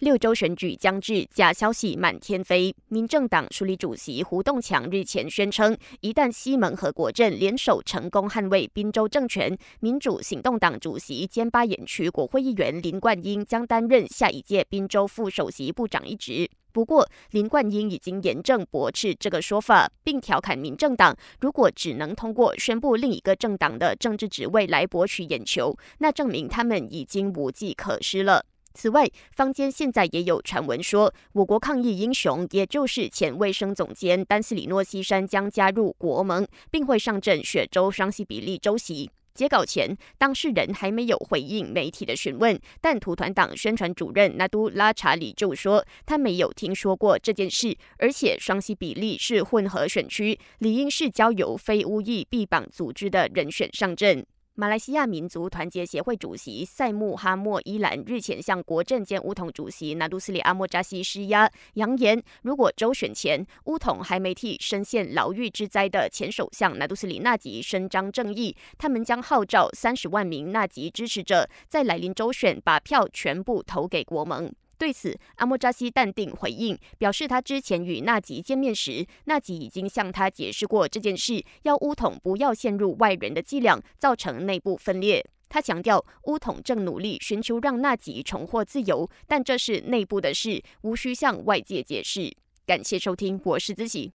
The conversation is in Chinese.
六州选举将至，假消息满天飞。民政党署理主席胡栋强日前宣称，一旦西门和国镇联手成功捍卫滨州政权，民主行动党主席兼巴眼区国会议员林冠英将担任下一届滨州副首席部长一职。不过，林冠英已经严正驳斥这个说法，并调侃民政党如果只能通过宣布另一个政党的政治职位来博取眼球，那证明他们已经无计可施了。此外，坊间现在也有传闻说，我国抗疫英雄，也就是前卫生总监丹斯里诺西山将加入国盟，并会上阵雪州双溪比利州席。截稿前，当事人还没有回应媒体的询问，但土团党宣传主任纳都拉查里就说，他没有听说过这件事，而且双溪比利是混合选区，理应是交由非乌裔臂膀组织的人选上阵。马来西亚民族团结协会主席塞穆哈莫伊兰日前向国政兼乌统主席纳杜斯里阿莫扎西施压，扬言如果周选前乌统还没替深陷牢狱之灾的前首相纳杜斯里纳吉伸张正义，他们将号召三十万名纳吉支持者在来临周选把票全部投给国盟。对此，阿莫扎西淡定回应，表示他之前与纳吉见面时，纳吉已经向他解释过这件事，要乌统不要陷入外人的伎俩，造成内部分裂。他强调，乌统正努力寻求让纳吉重获自由，但这是内部的事，无需向外界解释。感谢收听，我是子喜。